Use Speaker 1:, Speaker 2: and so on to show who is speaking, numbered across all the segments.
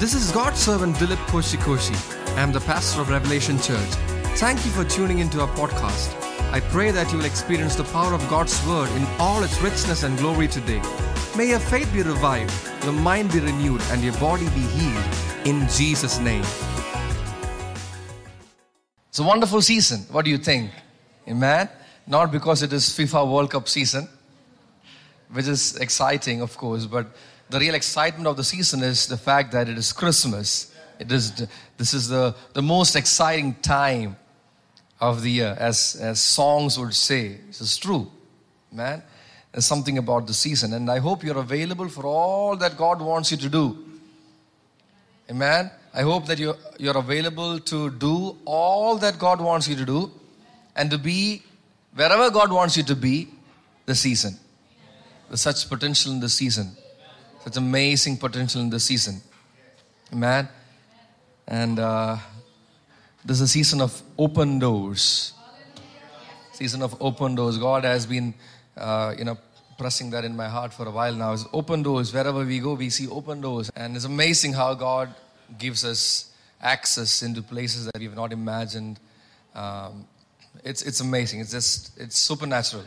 Speaker 1: This is God's servant Dilip Koshikoshi. I am the pastor of Revelation Church. Thank you for tuning into our podcast. I pray that you will experience the power of God's word in all its richness and glory today. May your faith be revived, your mind be renewed, and your body be healed in Jesus' name.
Speaker 2: It's a wonderful season. What do you think? Amen. Not because it is FIFA World Cup season, which is exciting, of course, but the real excitement of the season is the fact that it is Christmas. It is this is the, the most exciting time of the year, as, as songs would say. This is true, man. There's something about the season, and I hope you're available for all that God wants you to do. Amen. I hope that you're, you're available to do all that God wants you to do and to be wherever God wants you to be this season. There's such potential in this season, such amazing potential in this season. Amen. And uh, this is a season of open doors. Season of open doors. God has been, uh, you know, pressing that in my heart for a while now. It's open doors. Wherever we go, we see open doors. And it's amazing how God gives us access into places that we've not imagined. Um, it's, it's amazing. It's just, it's supernatural.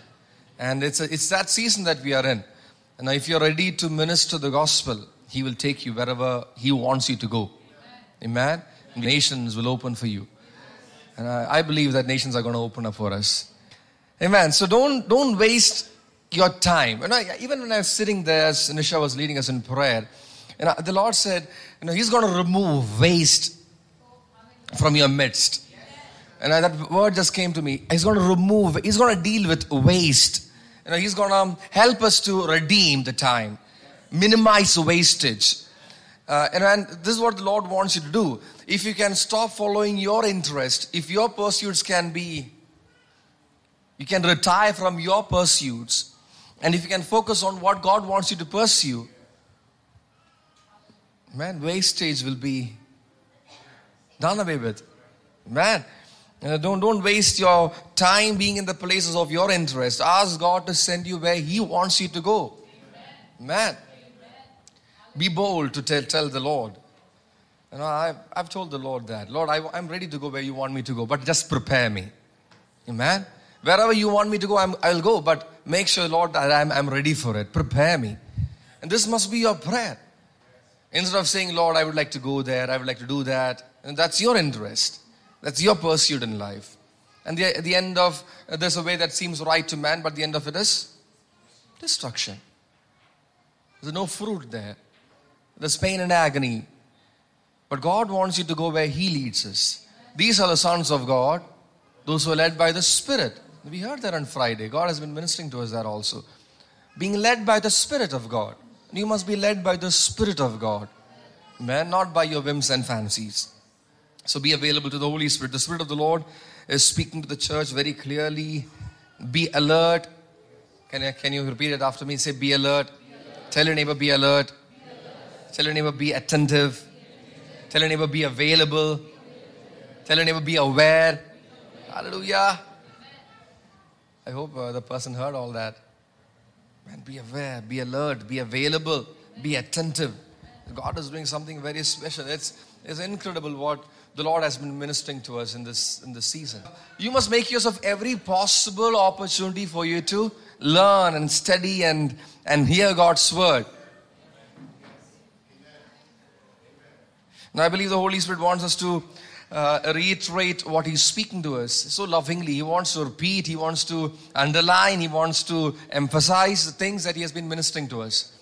Speaker 2: And it's, a, it's that season that we are in. And if you're ready to minister the gospel, He will take you wherever He wants you to go. Amen. Nations will open for you. And I, I believe that nations are going to open up for us. Amen. So don't, don't waste your time. And I, even when I was sitting there, as Nisha was leading us in prayer, and I, the Lord said, you know, He's going to remove waste from your midst. And I, that word just came to me. He's going to remove, He's going to deal with waste. You know, He's going to help us to redeem the time, minimize wastage. Uh, and, and this is what the Lord wants you to do. If you can stop following your interest, if your pursuits can be, you can retire from your pursuits, and if you can focus on what God wants you to pursue, man, wastage will be done away with. Man, Uh, don't, don't waste your time being in the places of your interest. Ask God to send you where He wants you to go. Man, be bold to tell, tell the Lord. You know, I've, I've told the Lord that. Lord, I, I'm ready to go where you want me to go, but just prepare me. Amen. Wherever you want me to go, I'm, I'll go, but make sure, Lord, that I'm, I'm ready for it. Prepare me. And this must be your prayer. Instead of saying, Lord, I would like to go there, I would like to do that, and that's your interest. That's your pursuit in life. And the, the end of, uh, there's a way that seems right to man, but the end of it is destruction. There's no fruit there. There's pain and agony. But God wants you to go where He leads us. These are the sons of God, those who are led by the Spirit. We heard that on Friday. God has been ministering to us that also. Being led by the Spirit of God. You must be led by the Spirit of God, man, not by your whims and fancies. So be available to the Holy Spirit. The Spirit of the Lord is speaking to the church very clearly. Be alert. Can, I, can you repeat it after me? Say, be alert. Tell your neighbor, be alert. Tell your neighbor, be attentive. Tell your neighbor, be available. Tell your neighbor, be aware. Hallelujah. I hope uh, the person heard all that. Man, be aware, be alert, be available, be attentive. God is doing something very special. It's, it's incredible what the Lord has been ministering to us in this, in this season. You must make use of every possible opportunity for you to learn and study and, and hear God's word. Now, I believe the Holy Spirit wants us to uh, reiterate what He's speaking to us so lovingly. He wants to repeat, He wants to underline, He wants to emphasize the things that He has been ministering to us.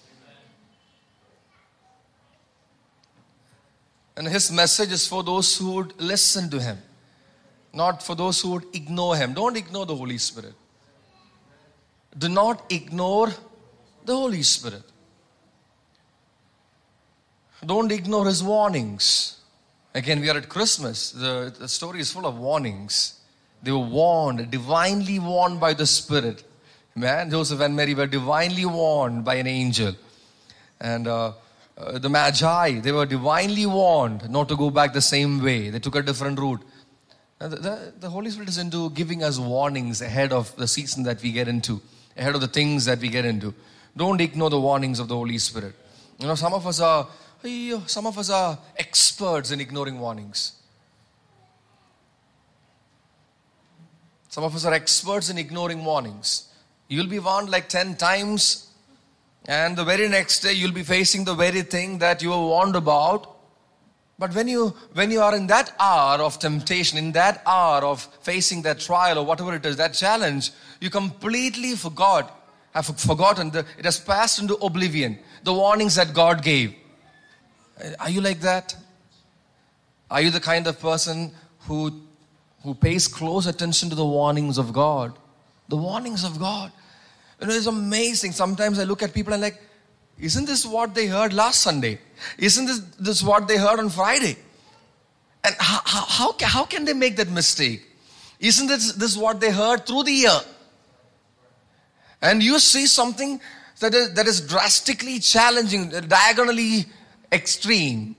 Speaker 2: And His message is for those who would listen to Him, not for those who would ignore Him. Don't ignore the Holy Spirit. Do not ignore the Holy Spirit. Don't ignore his warnings. Again, we are at Christmas. The, the story is full of warnings. They were warned, divinely warned by the Spirit. Man, Joseph and Mary were divinely warned by an angel. And uh, uh, the Magi, they were divinely warned not to go back the same way. They took a different route. The, the, the Holy Spirit is into giving us warnings ahead of the season that we get into, ahead of the things that we get into. Don't ignore the warnings of the Holy Spirit. You know, some of us are some of us are experts in ignoring warnings. Some of us are experts in ignoring warnings. You'll be warned like 10 times, and the very next day you'll be facing the very thing that you were warned about. But when you when you are in that hour of temptation, in that hour of facing that trial or whatever it is, that challenge, you completely forgot, have forgotten, the, it has passed into oblivion, the warnings that God gave. Are you like that? Are you the kind of person who who pays close attention to the warnings of God? The warnings of God. You know, it's amazing. Sometimes I look at people and like, isn't this what they heard last Sunday? Isn't this, this what they heard on Friday? And how, how, how, can, how can they make that mistake? Isn't this, this what they heard through the year? And you see something that is, that is drastically challenging, uh, diagonally extreme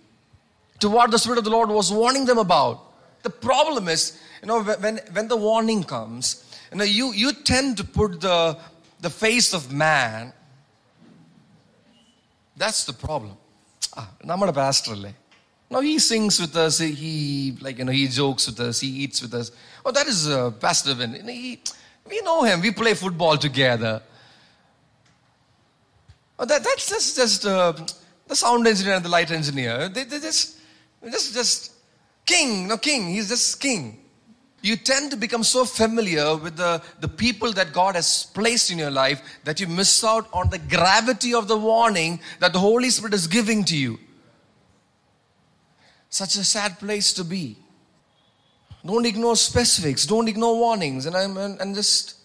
Speaker 2: to what the Spirit of the Lord was warning them about. The problem is, you know, when, when the warning comes, you know, you, you tend to put the, the face of man that's the problem. Ah, നമ്മുടെ pastor അല്ലേ no he sings with us he like you know he jokes with us he eats with us oh that is uh, pastor Vin he, we know him we play football together oh that, that's just just uh, the sound engineer and the light engineer they, they just just just king no king he's just king you tend to become so familiar with the, the people that God has placed in your life that you miss out on the gravity of the warning that the Holy Spirit is giving to you. Such a sad place to be. Don't ignore specifics, don't ignore warnings. And I'm and just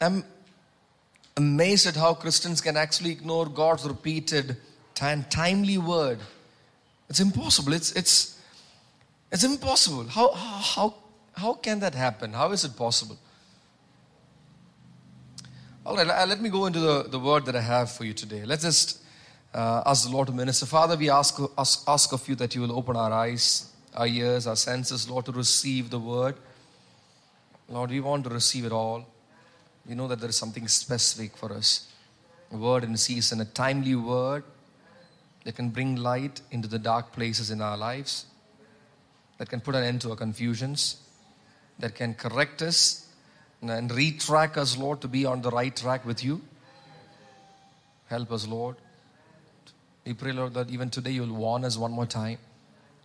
Speaker 2: I'm amazed at how Christians can actually ignore God's repeated and timely word. It's impossible. It's it's it's impossible. How how how can that happen? How is it possible? All right, let me go into the, the word that I have for you today. Let's just uh, ask the Lord to minister. Father, we ask, ask, ask of you that you will open our eyes, our ears, our senses, Lord, to receive the word. Lord, we want to receive it all. We know that there is something specific for us. A word in season, a timely word that can bring light into the dark places in our lives, that can put an end to our confusions that can correct us and retrack us, Lord, to be on the right track with you. Help us, Lord. We pray, Lord, that even today you'll warn us one more time.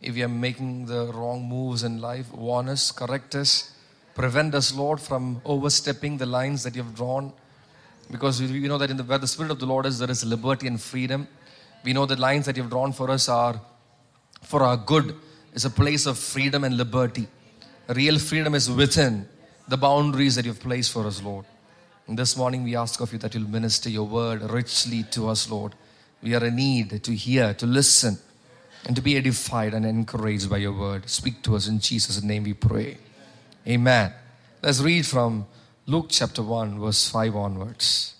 Speaker 2: If we are making the wrong moves in life, warn us, correct us, prevent us, Lord, from overstepping the lines that you have drawn. Because we know that in the, where the Spirit of the Lord is, there is liberty and freedom. We know the lines that you have drawn for us are for our good. It's a place of freedom and liberty. Real freedom is within the boundaries that you've placed for us, Lord. And this morning we ask of you that you'll minister your word richly to us, Lord. We are in need to hear, to listen, and to be edified and encouraged by your word. Speak to us in Jesus' name we pray. Amen. Let's read from Luke chapter 1, verse 5 onwards.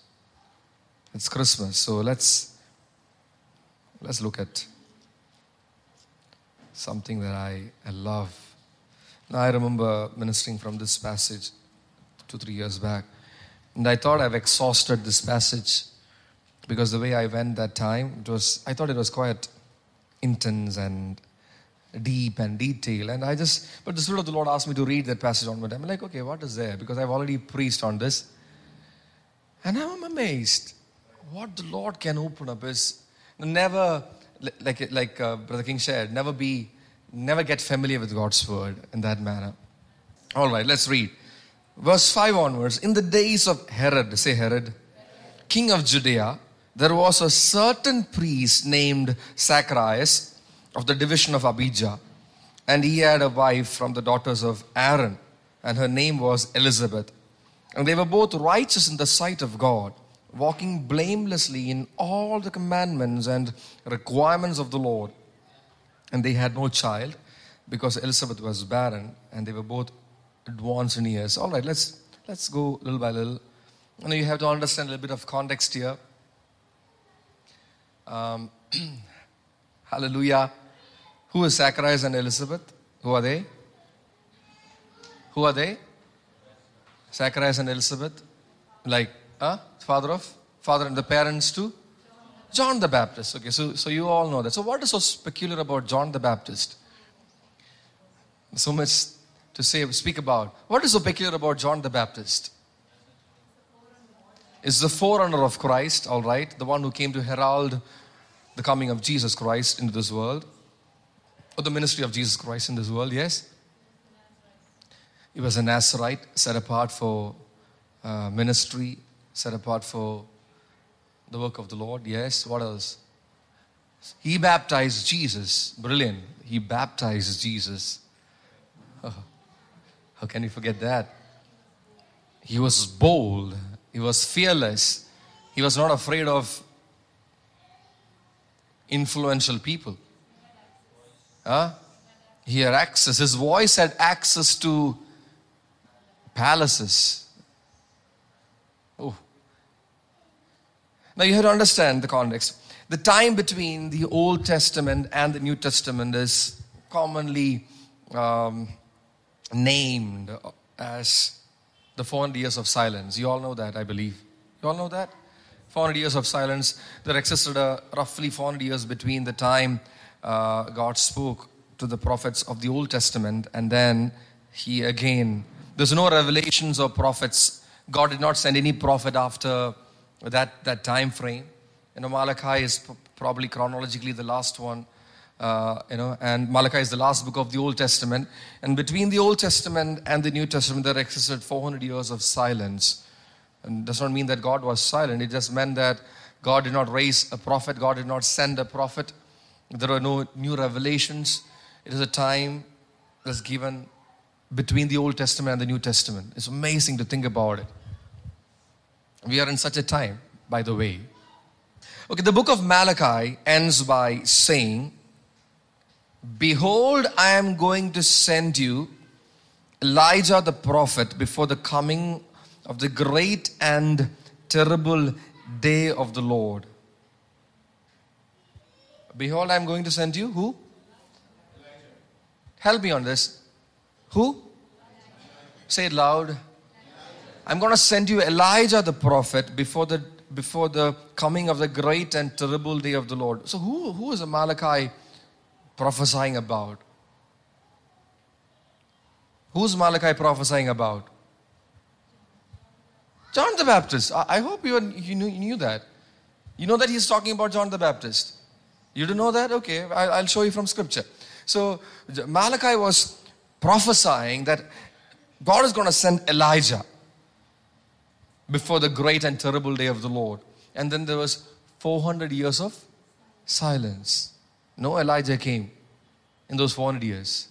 Speaker 2: It's Christmas, so let's let's look at something that I, I love I remember ministering from this passage two, three years back. And I thought I've exhausted this passage because the way I went that time, it was, I thought it was quite intense and deep and detailed. And I just, but the Spirit of the Lord asked me to read that passage on time. I'm like, okay, what is there? Because I've already preached on this. And I'm amazed. What the Lord can open up is never, like, like uh, Brother King shared, never be never get familiar with God's word in that manner. All right, let's read. Verse 5 onwards. In the days of Herod, say Herod, king of Judea, there was a certain priest named Zacharias of the division of Abijah, and he had a wife from the daughters of Aaron, and her name was Elizabeth. And they were both righteous in the sight of God, walking blamelessly in all the commandments and requirements of the Lord and they had no child because Elizabeth was barren and they were both advanced in years. All right, let's let's go little by little. You know, you have to understand a little bit of context here. Um, hallelujah. Who is Zacharias and Elizabeth? Who are they? Who are they? Zacharias and Elizabeth. Like, huh? Father of? Father and the parents too? John the Baptist. Okay, so, so you all know that. So, what is so peculiar about John the Baptist? So much to say, speak about. What is so peculiar about John the Baptist? Is the forerunner of Christ, all right, the one who came to herald the coming of Jesus Christ into this world, or the ministry of Jesus Christ in this world, yes? He was a Nazarite, set apart for uh, ministry, set apart for the work of the Lord, yes? What else? He baptized Jesus. Brilliant. He baptized Jesus. Oh, how can you forget that? He was bold. He was fearless. He was not afraid of influential people. Huh? He had access. His voice had access to palaces. Oh. Now you have to understand the context. The time between the Old Testament and the New Testament is commonly um, named as the 400 years of silence. You all know that, I believe. You all know that? 400 years of silence. There existed a roughly 400 years between the time uh, God spoke to the prophets of the Old Testament and then He again. There's no revelations or prophets. God did not send any prophet after that, that time frame. You know, Malachi is probably chronologically the last one. Uh, you know, and Malachi is the last book of the Old Testament. And between the Old Testament and the New Testament, there existed 400 years of silence. And does not mean that God was silent. It just meant that God did not raise a prophet. God did not send a prophet. There were no new revelations. It is a time that's given between the Old Testament and the New Testament. It's amazing to think about it. We are in such a time, by the way. Okay, the book of Malachi ends by saying, Behold, I am going to send you Elijah the prophet before the coming of the great and terrible day of the Lord. Behold, I am going to send you who? Help me on this. Who? Say it loud. I'm going to send you Elijah the prophet before the before the coming of the great and terrible day of the Lord. So who who is Malachi prophesying about? Who's Malachi prophesying about? John the Baptist. I, I hope you, you, knew, you knew that. You know that he's talking about John the Baptist. You don't know that? Okay, I, I'll show you from scripture. So Malachi was prophesying that God is going to send Elijah before the great and terrible day of the Lord. And then there was 400 years of silence. No Elijah came in those 400 years.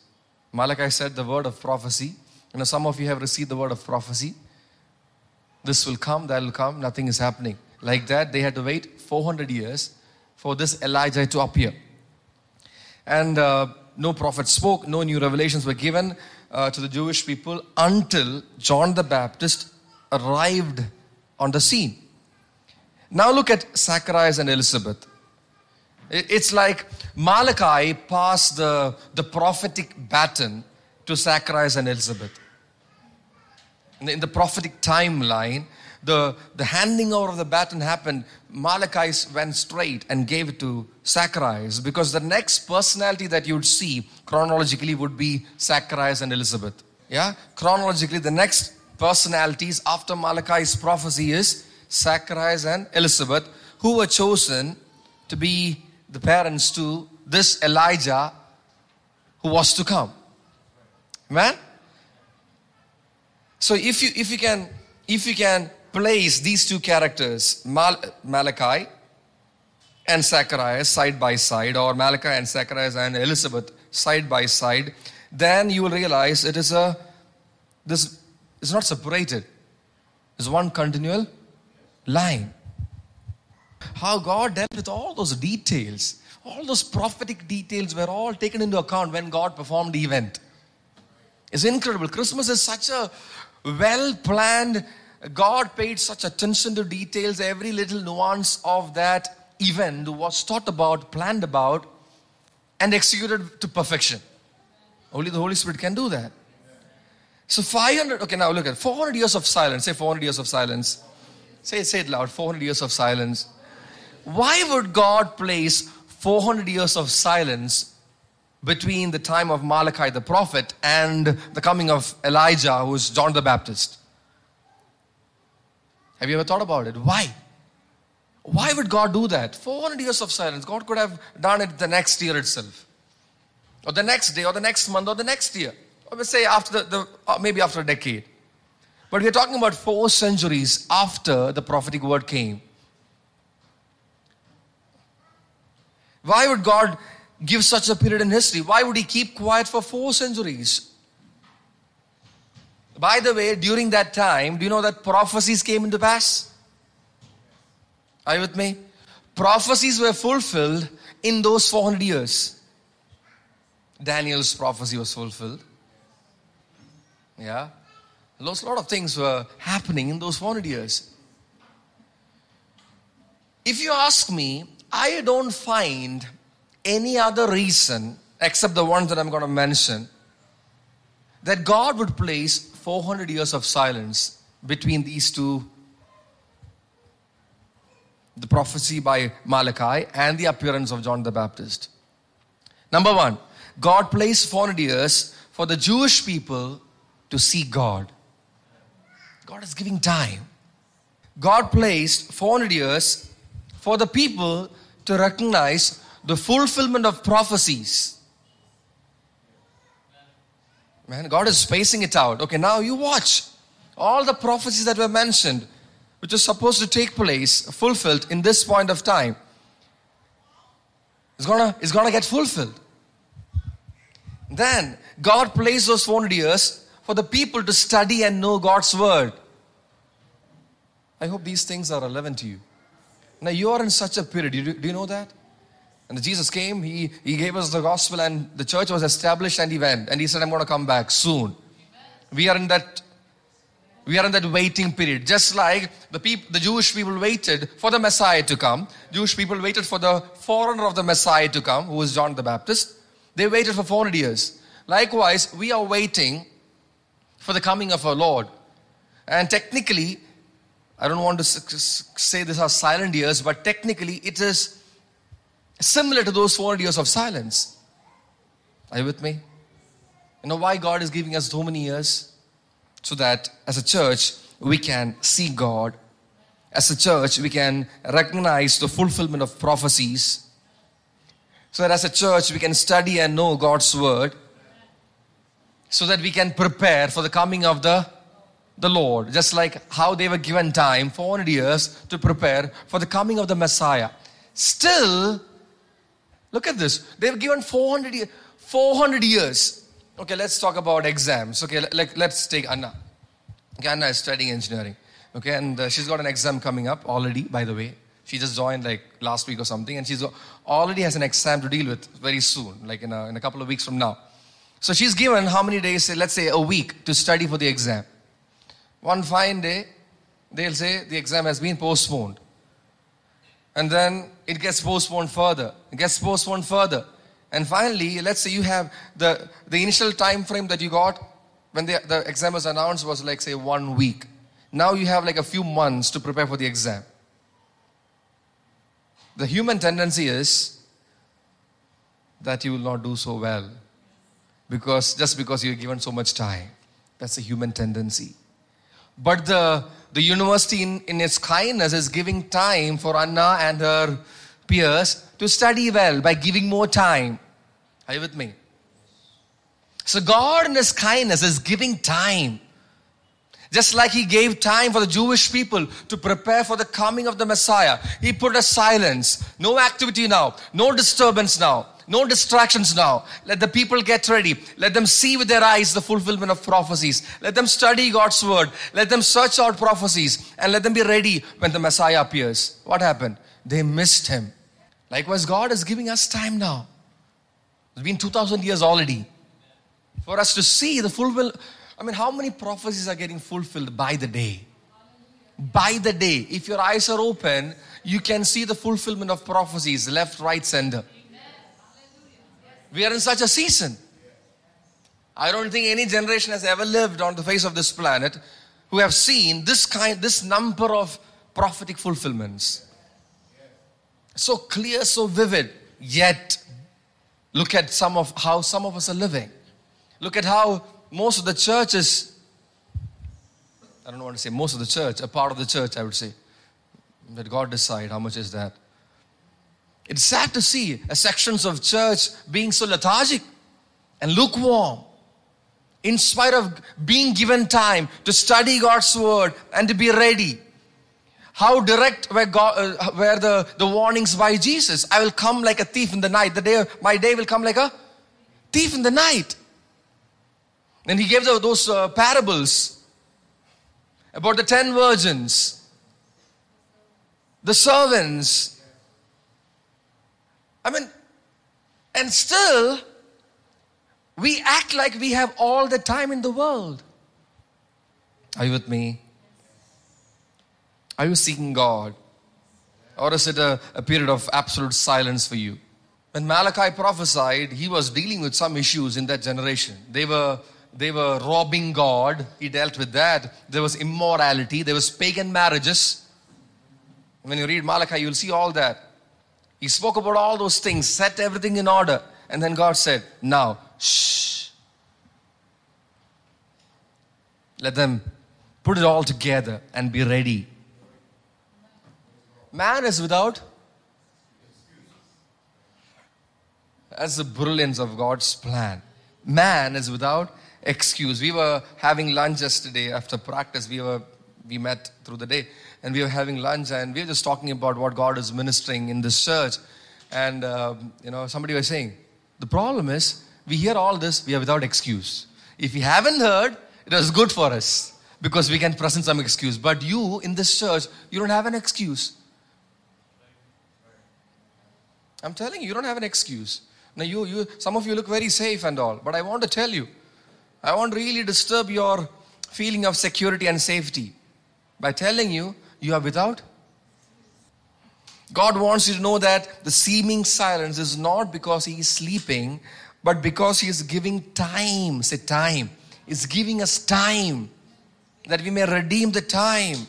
Speaker 2: Malachi said the word of prophecy. You know, some of you have received the word of prophecy. This will come, that will come, nothing is happening. Like that, they had to wait 400 years for this Elijah to appear. And uh, no prophet spoke, no new revelations were given uh, to the Jewish people until John the Baptist arrived on the scene. Now look at Zacharias and Elizabeth. It's like Malachi passed the, the prophetic baton to Zacharias and Elizabeth in the prophetic timeline, the, the handing over of the baton happened. Malachi went straight and gave it to Zacharias because the next personality that you'd see chronologically would be Zacharias and Elizabeth. Yeah? Chronologically, the next personalities after Malachi's prophecy is Zacharias and Elizabeth, who were chosen to be the parents to this Elijah who was to come. Amen? So if you if you can if you can place these two characters, Mal- Malachi and Zacharias side by side, or Malachi and Zacharias and Elizabeth side by side, then you will realize it is a this is not separated. It's one continual line. How God dealt with all those details, all those prophetic details were all taken into account when God performed the event. It's incredible. Christmas is such a well planned. God paid such attention to details. Every little nuance of that event was thought about, planned about, and executed to perfection. Only the Holy Spirit can do that. So 500, okay, now look at 400 years of silence. Say 400 years of silence. Say it, say it loud. 400 years of silence. why would God place 400 years of silence between the time of Malachi the prophet and the coming of Elijah, who is John the Baptist? Have you ever thought about it? Why? Why would God do that? 400 years of silence. God could have done it the next year itself, or the next day, or the next month, or the next year, let's say after the, the uh, maybe after a decade. But we're talking about four centuries after the prophetic word came. Why would God give such a period in history? Why would He keep quiet for four centuries? By the way, during that time, do you know that prophecies came into pass? Are you with me? Prophecies were fulfilled in those 400 years. Daniel's prophecy was fulfilled. Yeah. A lot of things were happening in those 400 years. If you ask me, I don't find any other reason except the ones that I'm going to mention that God would place 400 years of silence between these two the prophecy by Malachi and the appearance of John the Baptist. Number one, God placed 400 years for the Jewish people to see God. God is giving time. God placed 400 years for the people to recognize the fulfillment of prophecies. Man, God is spacing it out. Okay, now you watch. All the prophecies that were mentioned, which are supposed to take place, fulfilled in this point of time, it's gonna, it's gonna get fulfilled. Then God placed those 400 years for the people to study and know God's word. I hope these things are relevant to you. Now you are in such a period. Do you, know that? And Jesus came, he, he gave us the gospel, and the church was established, and he went. And he said, I'm going to come back soon. We are in that we are in that waiting period. Just like the people, the Jewish people waited for the Messiah to come. Jewish people waited for the forerunner of the Messiah to come, who was John the Baptist. They waited for 400 years. Likewise, we are waiting for the coming of our Lord. And technically, I don't want to say this are silent years, but technically it is similar to those 400 years of silence. Are you with me? You know why God is giving us so many years? So that as a church, we can see God. As a church, we can recognize the fulfillment of prophecies. So that as a church, we can study and know God's word. So that we can prepare for the coming of the the Lord, just like how they were given time, 400 years, to prepare for the coming of the Messiah. Still, look at this. They were given 400 years. 400 years. Okay, let's talk about exams. Okay, like, let's take Anna. Okay, Anna is studying engineering. Okay, and uh, she's got an exam coming up already, by the way. She just joined like last week or something, and she's already has an exam to deal with very soon, like in a, in a couple of weeks from now. So she's given how many days? say, Let's say a week to study for the exam. One fine day, they'll say the exam has been postponed. And then it gets postponed further. It gets postponed further. And finally, let's say you have the, the initial time frame that you got when the, the exam was announced was like, say, one week. Now you have like a few months to prepare for the exam. The human tendency is that you will not do so well because just because you're given so much time. That's a human tendency. But the, the university, in, in its kindness, is giving time for Anna and her peers to study well by giving more time. Are you with me? So, God, in His kindness, is giving time. Just like He gave time for the Jewish people to prepare for the coming of the Messiah, He put a silence, no activity now, no disturbance now. No distractions now. Let the people get ready. Let them see with their eyes the fulfillment of prophecies. Let them study God's word. Let them search out prophecies and let them be ready when the Messiah appears. What happened? They missed him. Likewise, God is giving us time now. It's been 2000 years already for us to see the fulfillment. I mean, how many prophecies are getting fulfilled by the day? By the day. If your eyes are open, you can see the fulfillment of prophecies left, right, center. We are in such a season. I don't think any generation has ever lived on the face of this planet who have seen this kind, this number of prophetic fulfillments. So clear, so vivid. Yet, look at some of how some of us are living. Look at how most of the churches, I don't want to say most of the church, a part of the church, I would say. Let God decide how much is that. It's sad to see sections of church being so lethargic and lukewarm in spite of being given time to study God's word and to be ready. How direct were, God, uh, were the, the warnings by Jesus? I will come like a thief in the night. The day, my day will come like a thief in the night. Then he gave the, those uh, parables about the ten virgins, the servants. I mean, and still, we act like we have all the time in the world. Are you with me? Are you seeking God? Or is it a, a period of absolute silence for you? When Malachi prophesied, he was dealing with some issues in that generation. They were they were robbing God. He dealt with that. There was immorality. There was pagan marriages. When you read Malachi, you'll see all that. He spoke about all those things, set everything in order. And then God said, Now, shh. Let them put it all together and be ready. Man is without. That's the brilliance of God's plan. Man is without excuse. We were having lunch yesterday after practice. We were we met through the day, and we were having lunch, and we were just talking about what God is ministering in this church. And uh, you know, somebody was saying, the problem is we hear all this, we are without excuse. If we haven't heard, it was good for us because we can present some excuse. But you in this church, you don't have an excuse. I'm telling you, you don't have an excuse. Now, you, you, some of you look very safe and all, but I want to tell you, I won't really disturb your feeling of security and safety by telling you you are without. God wants you to know that the seeming silence is not because He is sleeping, but because He is giving time. Say time. He's giving us time that we may redeem the time,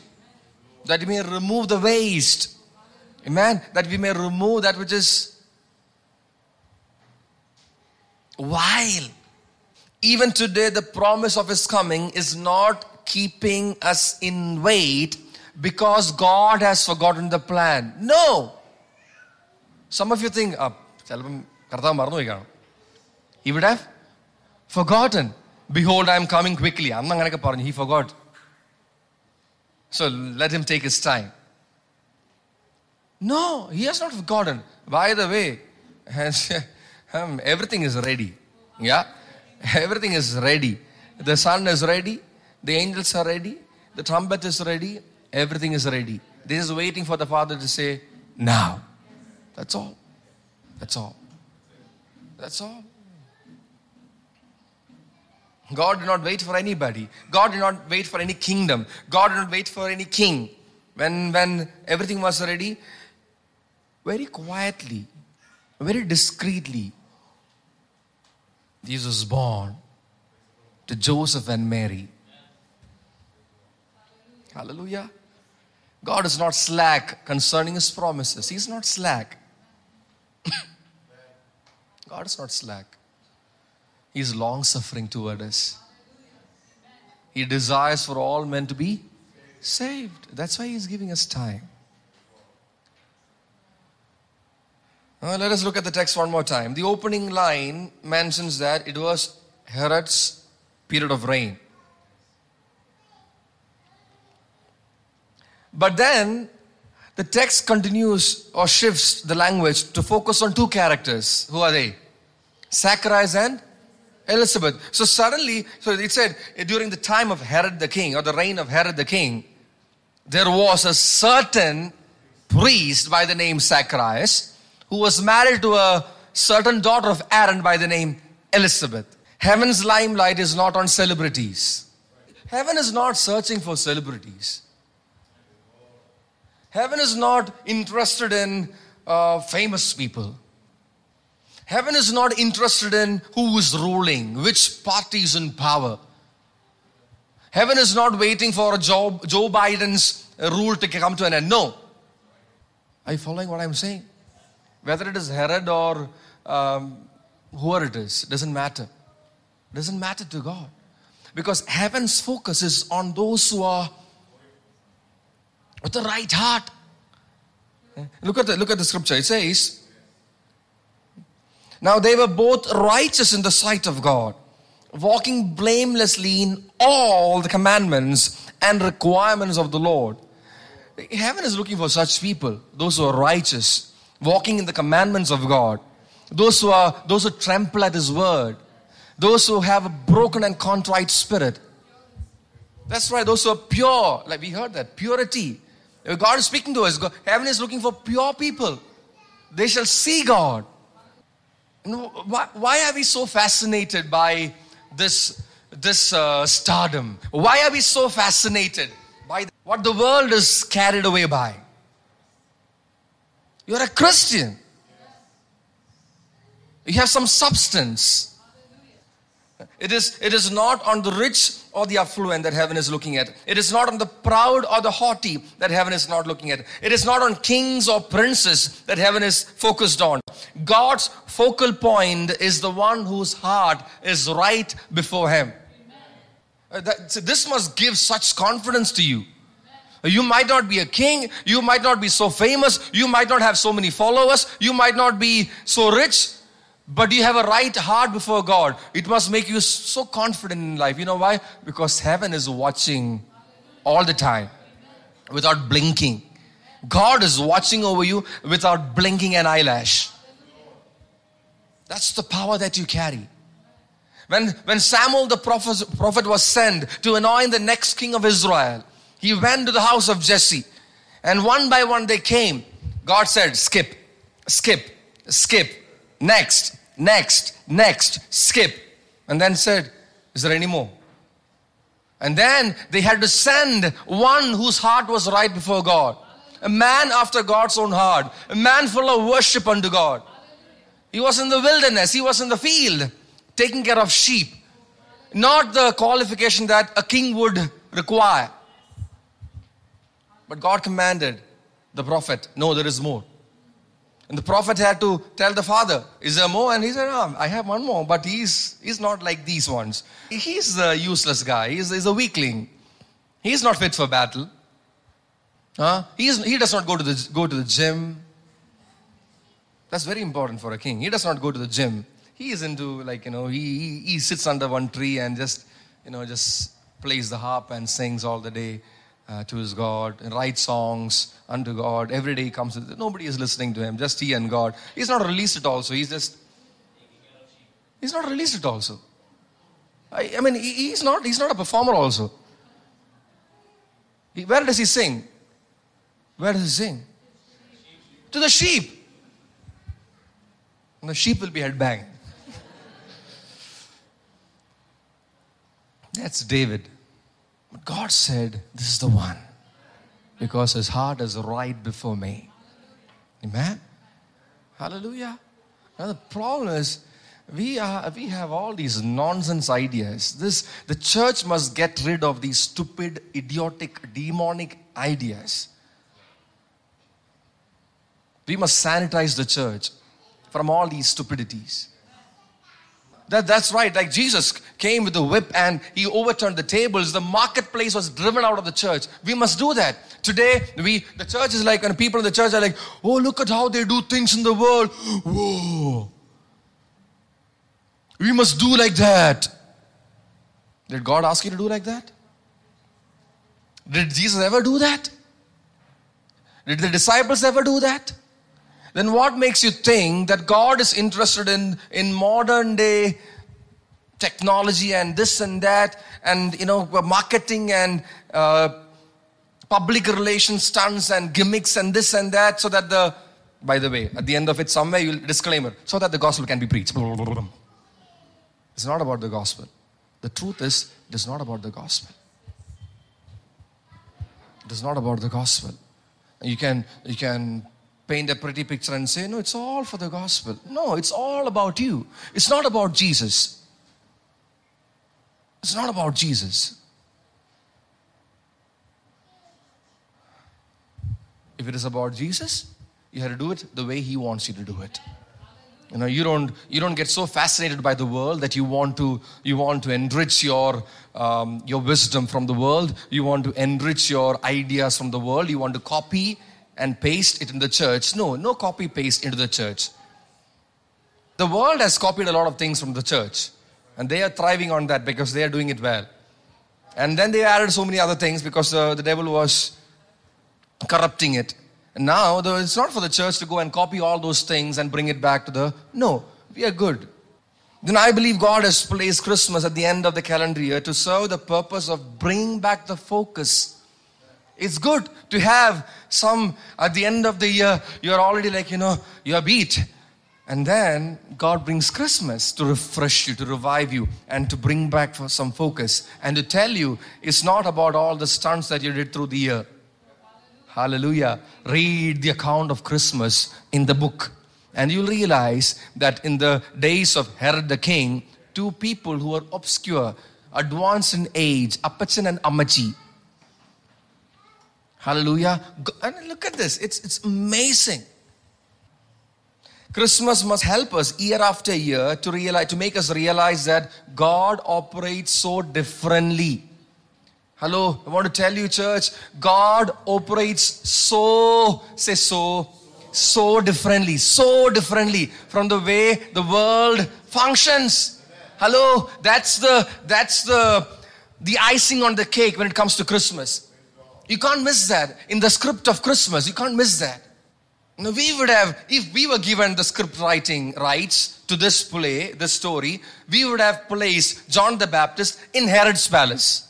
Speaker 2: that we may remove the waste. Amen. That we may remove that which is vile. Even today, the promise of His coming is not keeping us in wait because God has forgotten the plan. No. Some of you think, ah, he would have forgotten. Behold, I am coming quickly. I am not to come. He forgot. So let him take his time. No, he has not forgotten. By the way, um, everything is ready. Yeah? Everything is ready. The Son is ready. The angels are ready. The trumpet is ready. Everything is ready. They're just waiting for the Father to say, now. That's all. That's all. That's all. God did not wait for anybody. God did not wait for any kingdom. God did not wait for any king. When, when everything was ready, very quietly, very discreetly, Jesus was born to Joseph and Mary. Hallelujah. God is not slack concerning his promises. He's not slack. God is not slack. He is long suffering toward us. He desires for all men to be saved. That's why He's giving us time. Now, let us look at the text one more time. The opening line mentions that it was Herod's period of reign. But then the text continues or shifts the language to focus on two characters. Who are they? Zacharias and Elizabeth. So suddenly, so it said eh, during the time of Herod the king or the reign of Herod the king, there was a certain priest by the name Zacharias who was married to a certain daughter of Aaron by the name Elizabeth. Heaven's limelight is not on celebrities. Heaven is not searching for celebrities. Heaven is not interested in uh, famous people. Heaven is not interested in who is ruling, which party is in power. Heaven is not waiting for Joe, Joe Biden's rule to come to an end. No. Are you following what I'm saying? Whether it is Herod or um, whoever it is, doesn't matter. It doesn't matter to God. Because heaven's focus is on those who are with the right heart. Look at the, look at the scripture. It says, Now they were both righteous in the sight of God, walking blamelessly in all the commandments and requirements of the Lord. Heaven is looking for such people, those who are righteous, walking in the commandments of God, those who are those who trample at His word, those who have a broken and contrite spirit. That's right, those who are pure, like we heard that purity. God is speaking to us. God, heaven is looking for pure people. They shall see God. Why, why are we so fascinated by this, this uh, stardom? Why are we so fascinated by what the world is carried away by? You're a Christian. You have some substance. It is, it is not on the rich or the affluent that heaven is looking at. It is not on the proud or the haughty that heaven is not looking at. It is not on kings or princes that heaven is focused on. God's focal point is the one whose heart is right before him. Uh, that, so this must give such confidence to you. You might not be a king, you might not be so famous, you might not have so many followers, you might not be so rich, but you have a right heart before God. It must make you so confident in life. You know why? Because heaven is watching all the time without blinking. God is watching over you without blinking an eyelash. That's the power that you carry. When, when Samuel the prophet, prophet was sent to anoint the next king of Israel, he went to the house of Jesse. And one by one they came. God said, Skip, skip, skip, next, next, next, skip. And then said, Is there any more? And then they had to send one whose heart was right before God. A man after God's own heart. A man full of worship unto God. He was in the wilderness, he was in the field, taking care of sheep. Not the qualification that a king would require. But God commanded the prophet, No, there is more. And the prophet had to tell the father, Is there more? And he said, oh, I have one more, but he's, he's not like these ones. He's a useless guy, he's, he's a weakling. He's not fit for battle. Huh? He's, he does not go to, the, go to the gym. That's very important for a king. He does not go to the gym. He is into, like, you know, he, he, he sits under one tree and just, you know, just plays the harp and sings all the day uh, to his God and write songs unto God. Every day he comes, nobody is listening to him, just he and God. He's not released at all, so He's just, he's not released it also. I, I mean, he, he's not, he's not a performer also. He, where does he sing? Where does he sing? To the sheep. And the sheep will be head banging. That's David. God said, This is the one. Because his heart is right before me. Amen? Hallelujah. Now the problem is, we, are, we have all these nonsense ideas. This, the church must get rid of these stupid, idiotic, demonic ideas. We must sanitize the church from all these stupidities. That, that's right. Like Jesus came with a whip and he overturned the tables. The marketplace was driven out of the church. We must do that. Today, we the church is like, and people in the church are like, oh, look at how they do things in the world. Whoa. We must do like that. Did God ask you to do like that? Did Jesus ever do that? Did the disciples ever do that? Then what makes you think that God is interested in, in modern day technology and this and that and you know marketing and uh, public relations stunts and gimmicks and this and that so that the by the way at the end of it somewhere you'll disclaimer so that the gospel can be preached. It's not about the gospel. The truth is it is not about the gospel. It is not about the gospel. You can you can paint a pretty picture and say, no, it's all for the gospel. No, it's all about you. It's not about Jesus. It's not about Jesus. If it is about Jesus, You have to do it the way He wants you to do it. You know, you don't you don't get so fascinated by the world that you want to you want to enrich your um, your wisdom from the world. You want to enrich your ideas from the world. You want to copy and paste it in the church. No, no copy paste into the church. The world has copied a lot of things from the church, and they are thriving on that because they are doing it well. And then they added so many other things because uh, the devil was corrupting it. And now the, it's not for the church to go and copy all those things and bring it back to the. No, we are good. Then I believe God has placed Christmas at the end of the calendar year to serve the purpose of bringing back the focus. It's good to have some at the end of the year, you're already like, you know, you're beat. And then God brings Christmas to refresh you, to revive you, and to bring back some focus, and to tell you it's not about all the stunts that you did through the year. Hallelujah. Read the account of Christmas in the book, and you'll realize that in the days of Herod the king, two people who were obscure, advanced in age, Appachan and Ammachi. Hallelujah. And look at this, it's, it's amazing Christmas must help us year after year to realize, to make us realize that God operates so differently. Hello, I want to tell you, church, God operates so, say so, so differently, so differently from the way the world functions. Hello, that's the that's the the icing on the cake when it comes to Christmas. You can't miss that in the script of Christmas. You can't miss that. Now, we would have, if we were given the script writing rights to this play, this story, we would have placed John the Baptist in Herod's palace.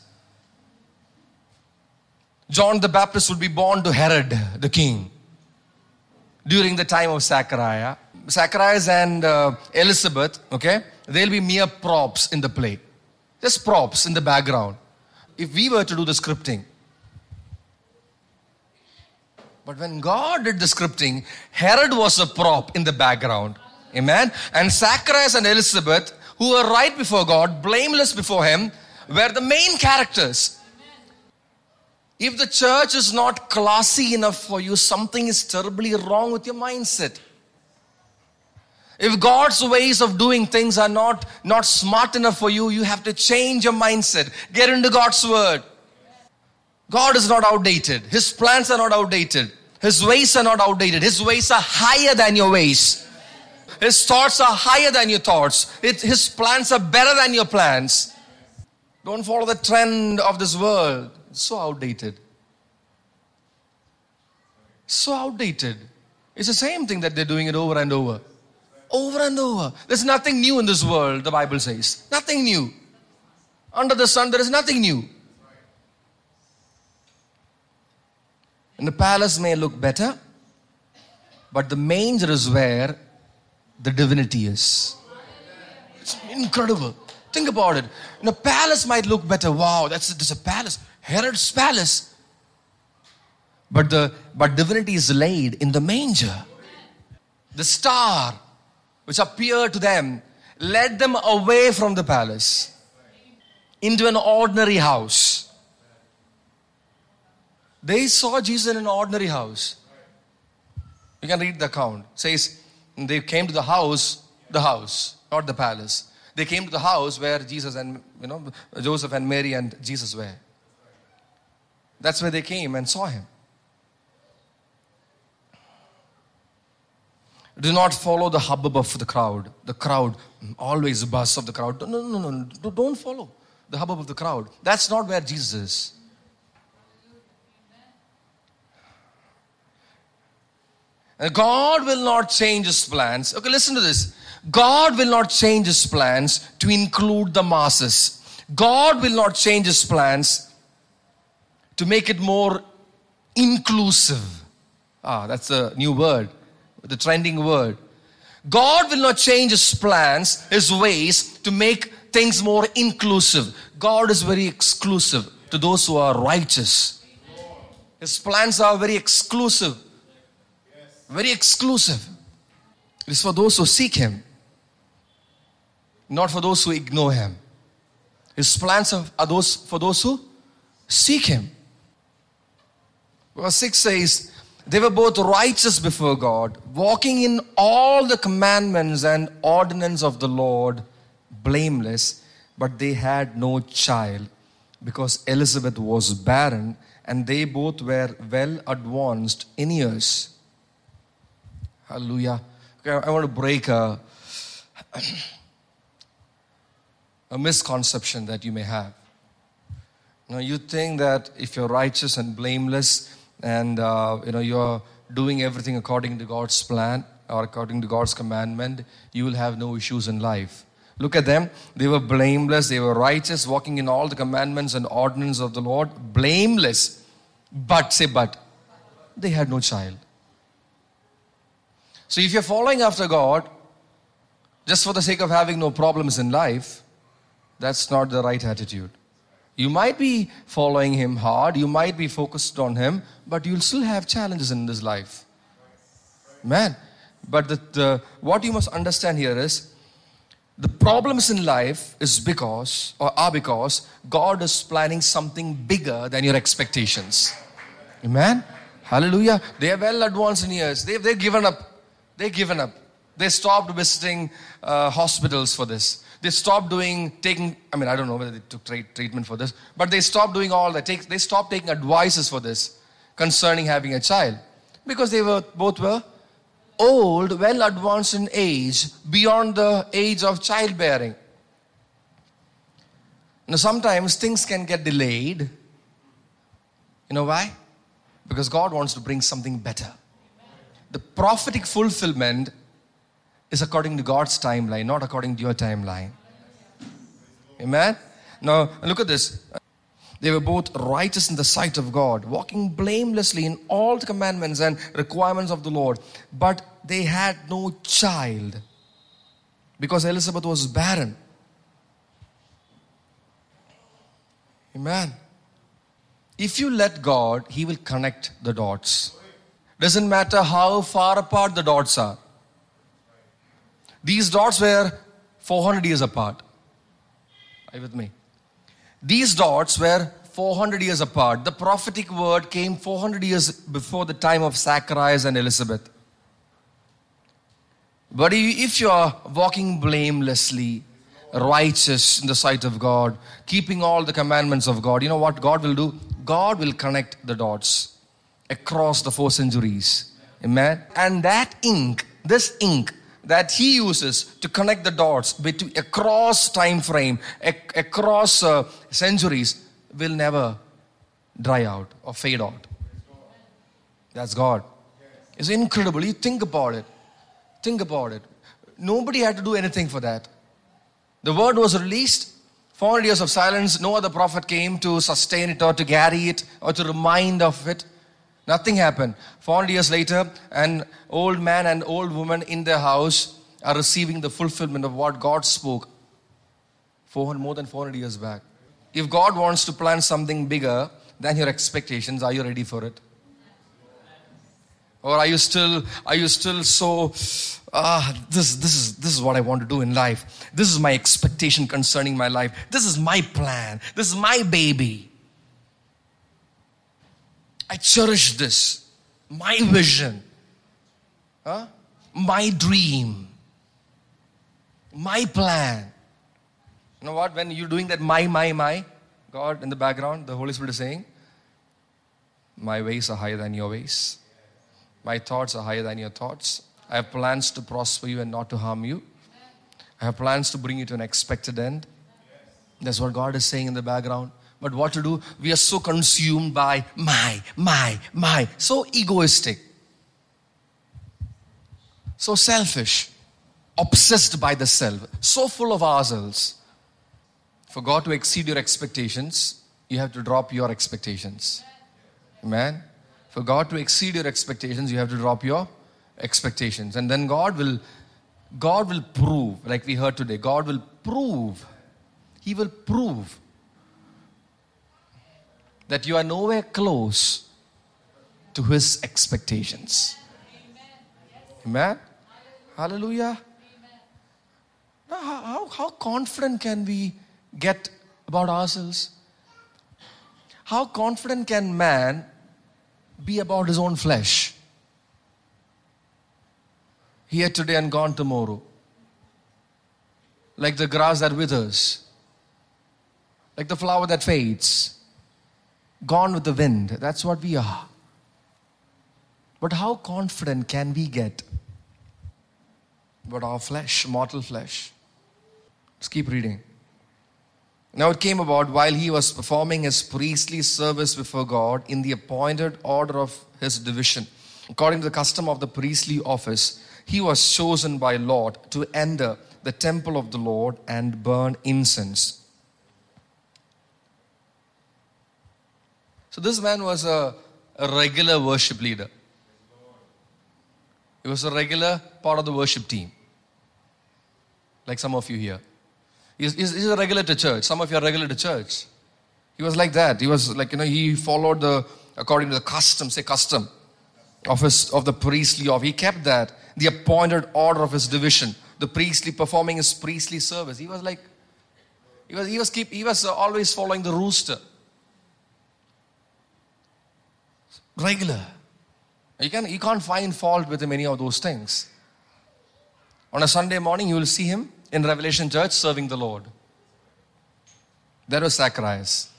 Speaker 2: John the Baptist would be born to Herod the king during the time of Zachariah. Zacharias and uh, Elizabeth, okay, they'll be mere props in the play. Just props in the background. If we were to do the scripting, but when God did the scripting, Herod was a prop in the background. Amen. And Zacharias and Elizabeth, who were right before God, blameless before Him, were the main characters. If the church is not classy enough for you, something is terribly wrong with your mindset. If God's ways of doing things are not, not smart enough for you, you have to change your mindset. Get into God's word. God is not outdated. His plans are not outdated. His ways are not outdated. His ways are higher than your ways. His thoughts are higher than your thoughts. It, his plans are better than your plans. Don't follow the trend of this world. It's so outdated. So outdated. It's the same thing that they're doing it over and over. Over and over. There's nothing new in this world, the Bible says. Nothing new. Under the sun, there is nothing new. And the palace may look better, but the manger is where the divinity is. It's incredible. Think about it. The palace might look better. Wow, that's, that's a palace. Herod's palace. But the but divinity is laid in the manger. The star which appeared to them led them away from the palace into an ordinary house they saw Jesus in an ordinary house. You can read the account. It says they came to the house, the house, not the palace. They came to the house where Jesus and you know Joseph and Mary and Jesus were. That's where they came and saw him. Do not follow the hubbub of the crowd. The crowd, always the buzz of the crowd. No, no, no, no. Don't follow the hubbub of the crowd. That's not where Jesus is. God will not change his plans. Okay, listen to this. God will not change his plans to include the masses. God will not change his plans to make it more inclusive. Ah, that's a new word, the trending word. God will not change his plans, his ways to make things more inclusive. God is very exclusive to those who are righteous. His plans are very exclusive very exclusive. It is for those who seek Him, not for those who ignore Him. His plans are those for those who seek Him. Verse 6 says, They were both righteous before God, walking in all the commandments and ordinance of the Lord, blameless, but they had no child because Elizabeth was barren and they both were well advanced in years. Hallelujah. Okay, I want to break a, a misconception that you may have. You, you think that if you're righteous and blameless and uh, you know you're doing everything according to God's plan or according to God's commandment, you will have no issues in life. Look at them. They were blameless, they were righteous, walking in all the commandments and ordinances of the Lord, blameless. But, say, but, they had no child. So if you're following after God, just for the sake of having no problems in life, that's not the right attitude. You might be following Him hard, you might be focused on Him, but you'll still have challenges in this life. Man. But the, the, what you must understand here is the problems in life is because or are because God is planning something bigger than your expectations. Amen. Hallelujah. They are well advanced in years. They've, they've given up. They've given up. They stopped visiting uh, hospitals for this. They stopped doing, taking, I mean, I don't know whether they took tra- treatment for this, but they stopped doing all that. Take, they stopped taking advices for this concerning having a child because they were both were old, well advanced in age, beyond the age of childbearing. Now, sometimes things can get delayed. You know why? Because God wants to bring something better. The prophetic fulfillment is according to God's timeline, not according to your timeline. Amen? Now, look at this. They were both righteous in the sight of God, walking blamelessly in all the commandments and requirements of the Lord. But they had no child because Elizabeth was barren. Amen. If you let God, He will connect the dots. Doesn't matter how far apart the dots are. These dots were 400 years apart. Are you with me? These dots were 400 years apart. The prophetic word came 400 years before the time of Zacharias and Elizabeth. But if you are walking blamelessly, righteous in the sight of God, keeping all the commandments of God, you know what God will do? God will connect the dots across the four centuries. Amen. And that ink, this ink that he uses to connect the dots between across time frame, ac- across uh, centuries, will never dry out or fade out. That's God. It's incredible. You think about it. Think about it. Nobody had to do anything for that. The word was released. 400 years of silence. No other prophet came to sustain it or to carry it or to remind of it. Nothing happened. 400 years later, an old man and old woman in their house are receiving the fulfillment of what God spoke 400, more than 400 years back. If God wants to plan something bigger than your expectations, are you ready for it? Or are you still, are you still so, ah, this, this, is, this is what I want to do in life. This is my expectation concerning my life. This is my plan. This is my baby. I cherish this. My vision. Huh? My dream. My plan. You know what? When you're doing that, my, my, my, God in the background, the Holy Spirit is saying, My ways are higher than your ways. My thoughts are higher than your thoughts. I have plans to prosper you and not to harm you. I have plans to bring you to an expected end. That's what God is saying in the background. But what to do? We are so consumed by my, my, my, so egoistic, so selfish, obsessed by the self, so full of ourselves. For God to exceed your expectations, you have to drop your expectations. Amen. For God to exceed your expectations, you have to drop your expectations. And then God will God will prove, like we heard today, God will prove. He will prove that you are nowhere close to his expectations. Amen. Hallelujah. Now, how, how confident can we get about ourselves? How confident can man be about his own flesh? here today and gone tomorrow. Like the grass that withers, like the flower that fades, gone with the wind. That's what we are. But how confident can we get about our flesh, mortal flesh? Let's keep reading. Now it came about while he was performing his priestly service before God in the appointed order of his division. According to the custom of the priestly office, he was chosen by Lord to enter the temple of the Lord and burn incense. So this man was a, a regular worship leader. He was a regular part of the worship team. Like some of you here. He's, he's, he's a regular to church. Some of you are regular to church. He was like that. He was like, you know, he followed the, according to the custom, say custom, of, his, of the priestly of. He kept that, the appointed order of his division, the priestly, performing his priestly service. He was like, he was, he was, keep, he was always following the rooster. Regular. You, can, you can't find fault with him any of those things. On a Sunday morning, you will see him in Revelation Church serving the Lord. There was Zacharias.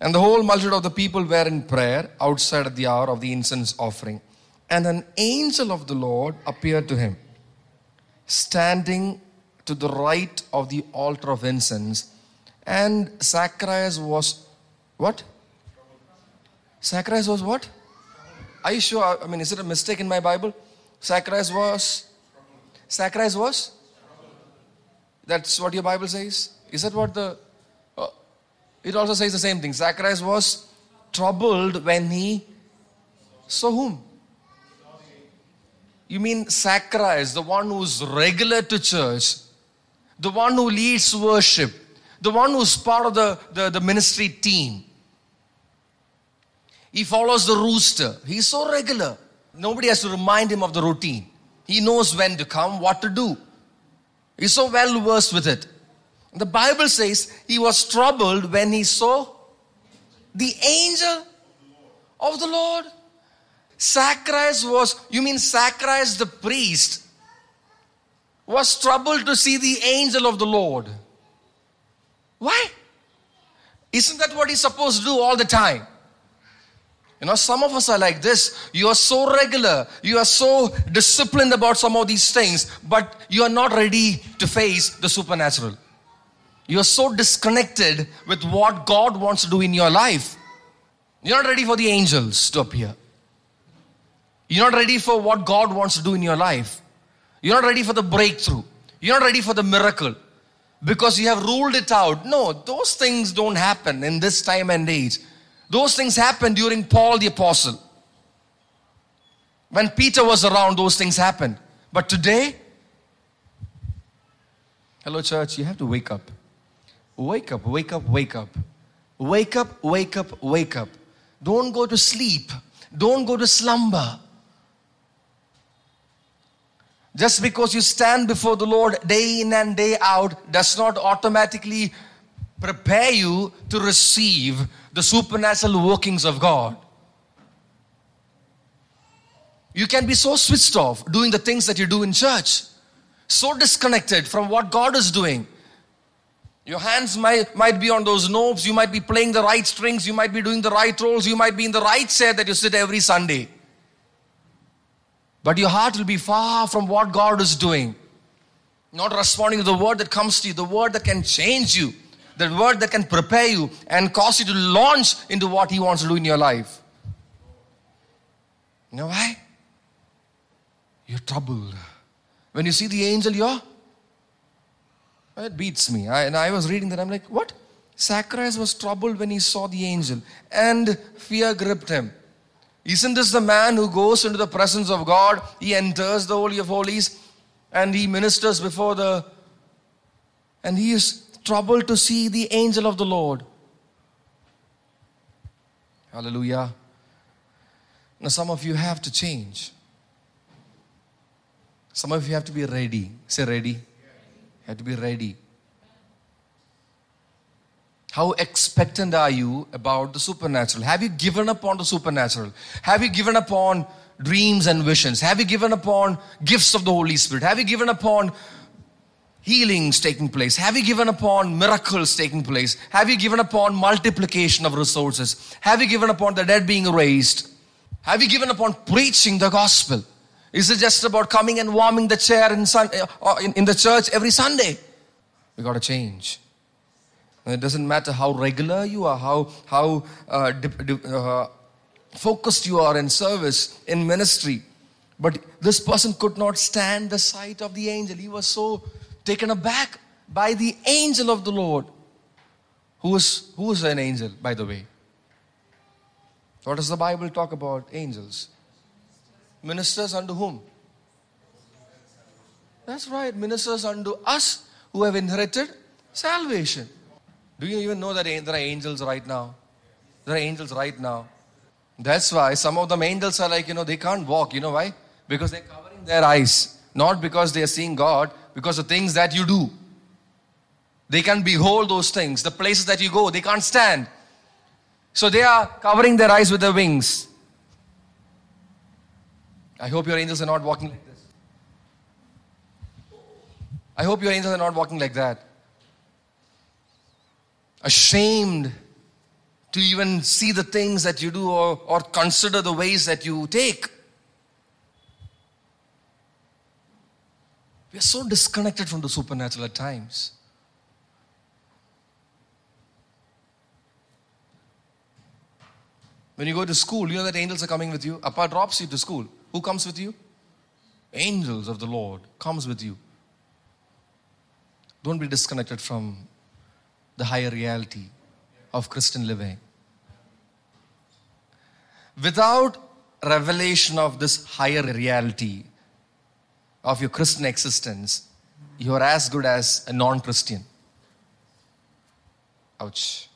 Speaker 2: And the whole multitude of the people were in prayer outside at the hour of the incense offering. And an angel of the Lord appeared to him, standing to the right of the altar of incense. And Zacharias was what? Zacharias was what? Are you sure? I mean, is it a mistake in my Bible? Zacharias was. Zacharias was? That's what your Bible says? Is that what the. Uh, it also says the same thing. Zacharias was troubled when he saw whom? You mean Zacharias, the one who's regular to church, the one who leads worship, the one who's part of the, the, the ministry team. He follows the rooster. He's so regular. Nobody has to remind him of the routine. He knows when to come, what to do. He's so well versed with it. The Bible says he was troubled when he saw the angel of the Lord. Zacharias was, you mean Zacharias the priest, was troubled to see the angel of the Lord. Why? Isn't that what he's supposed to do all the time? You know, some of us are like this. You are so regular, you are so disciplined about some of these things, but you are not ready to face the supernatural. You are so disconnected with what God wants to do in your life. You're not ready for the angels to appear. You're not ready for what God wants to do in your life. You're not ready for the breakthrough. You're not ready for the miracle because you have ruled it out. No, those things don't happen in this time and age. Those things happened during Paul the Apostle. When Peter was around, those things happened. But today, hello, church, you have to wake up. Wake up, wake up, wake up. Wake up, wake up, wake up. Don't go to sleep. Don't go to slumber. Just because you stand before the Lord day in and day out does not automatically prepare you to receive the supernatural workings of God. You can be so switched off doing the things that you do in church, so disconnected from what God is doing. Your hands might, might be on those knobs, you might be playing the right strings, you might be doing the right roles, you might be in the right chair that you sit every Sunday. But your heart will be far from what God is doing. Not responding to the word that comes to you, the word that can change you the word that can prepare you and cause you to launch into what He wants to do in your life. You know why? You're troubled. When you see the angel, you're. It beats me. I, and I was reading that. I'm like, what? Zacharias was troubled when he saw the angel, and fear gripped him. Isn't this the man who goes into the presence of God? He enters the Holy of Holies and he ministers before the. And he is troubled to see the angel of the Lord. Hallelujah. Now, some of you have to change. Some of you have to be ready. Say, ready. You have to be ready. How expectant are you about the supernatural? Have you given up on the supernatural? Have you given up on dreams and visions? Have you given upon gifts of the Holy Spirit? Have you given upon healings taking place? Have you given upon miracles taking place? Have you given upon multiplication of resources? Have you given upon the dead being raised? Have you given upon preaching the gospel? Is it just about coming and warming the chair in, sun, uh, in, in the church every Sunday? We got to change. It doesn't matter how regular you are, how, how uh, uh, focused you are in service, in ministry. But this person could not stand the sight of the angel. He was so taken aback by the angel of the Lord. Who is, who is an angel, by the way? What does the Bible talk about angels? Ministers unto whom? That's right, ministers unto us who have inherited salvation. Do you even know that there are angels right now? There are angels right now. That's why some of them angels are like, you know, they can't walk. You know why? Because they're covering their eyes. Not because they are seeing God, because of things that you do. They can behold those things. The places that you go, they can't stand. So they are covering their eyes with their wings. I hope your angels are not walking like this. I hope your angels are not walking like that. Ashamed to even see the things that you do or, or consider the ways that you take. We are so disconnected from the supernatural at times. When you go to school, you know that angels are coming with you. Appa drops you to school. Who comes with you? Angels of the Lord comes with you. Don't be disconnected from the higher reality of Christian living. Without revelation of this higher reality of your Christian existence, you are as good as a non Christian. Ouch.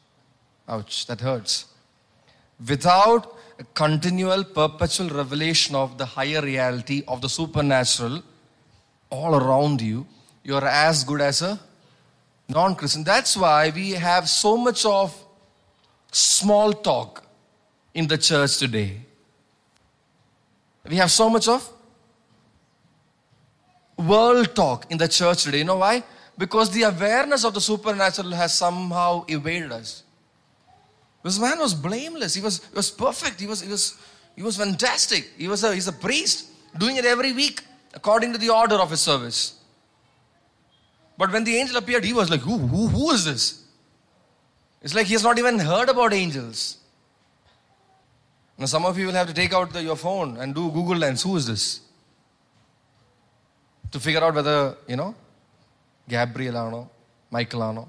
Speaker 2: Ouch, that hurts. Without a continual, perpetual revelation of the higher reality of the supernatural all around you, you are as good as a non Christian. That's why we have so much of small talk in the church today. We have so much of world talk in the church today. You know why? Because the awareness of the supernatural has somehow evaded us. This man was blameless. He was, he was perfect. He was, he, was, he was fantastic. He was a, he's a priest doing it every week according to the order of his service. But when the angel appeared, he was like, who, who, who is this? It's like he has not even heard about angels. Now, some of you will have to take out the, your phone and do Google Lens. Who is this? To figure out whether, you know, Gabriel ano, Michael ano.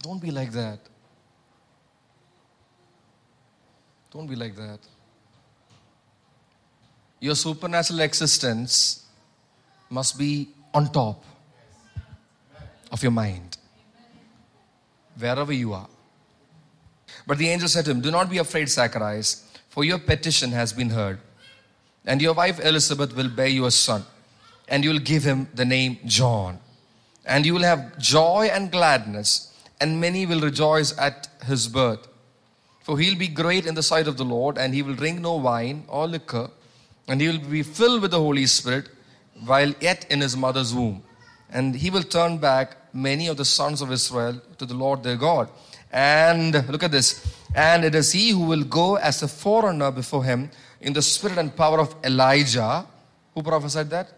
Speaker 2: Don't be like that. Don't be like that. Your supernatural existence must be on top of your mind, wherever you are. But the angel said to him, Do not be afraid, Zacharias, for your petition has been heard. And your wife Elizabeth will bear you a son, and you will give him the name John. And you will have joy and gladness, and many will rejoice at his birth. For he'll be great in the sight of the Lord, and he will drink no wine or liquor, and he will be filled with the Holy Spirit while yet in his mother's womb. And he will turn back many of the sons of Israel to the Lord their God. And look at this. And it is he who will go as a forerunner before him in the spirit and power of Elijah. Who prophesied that?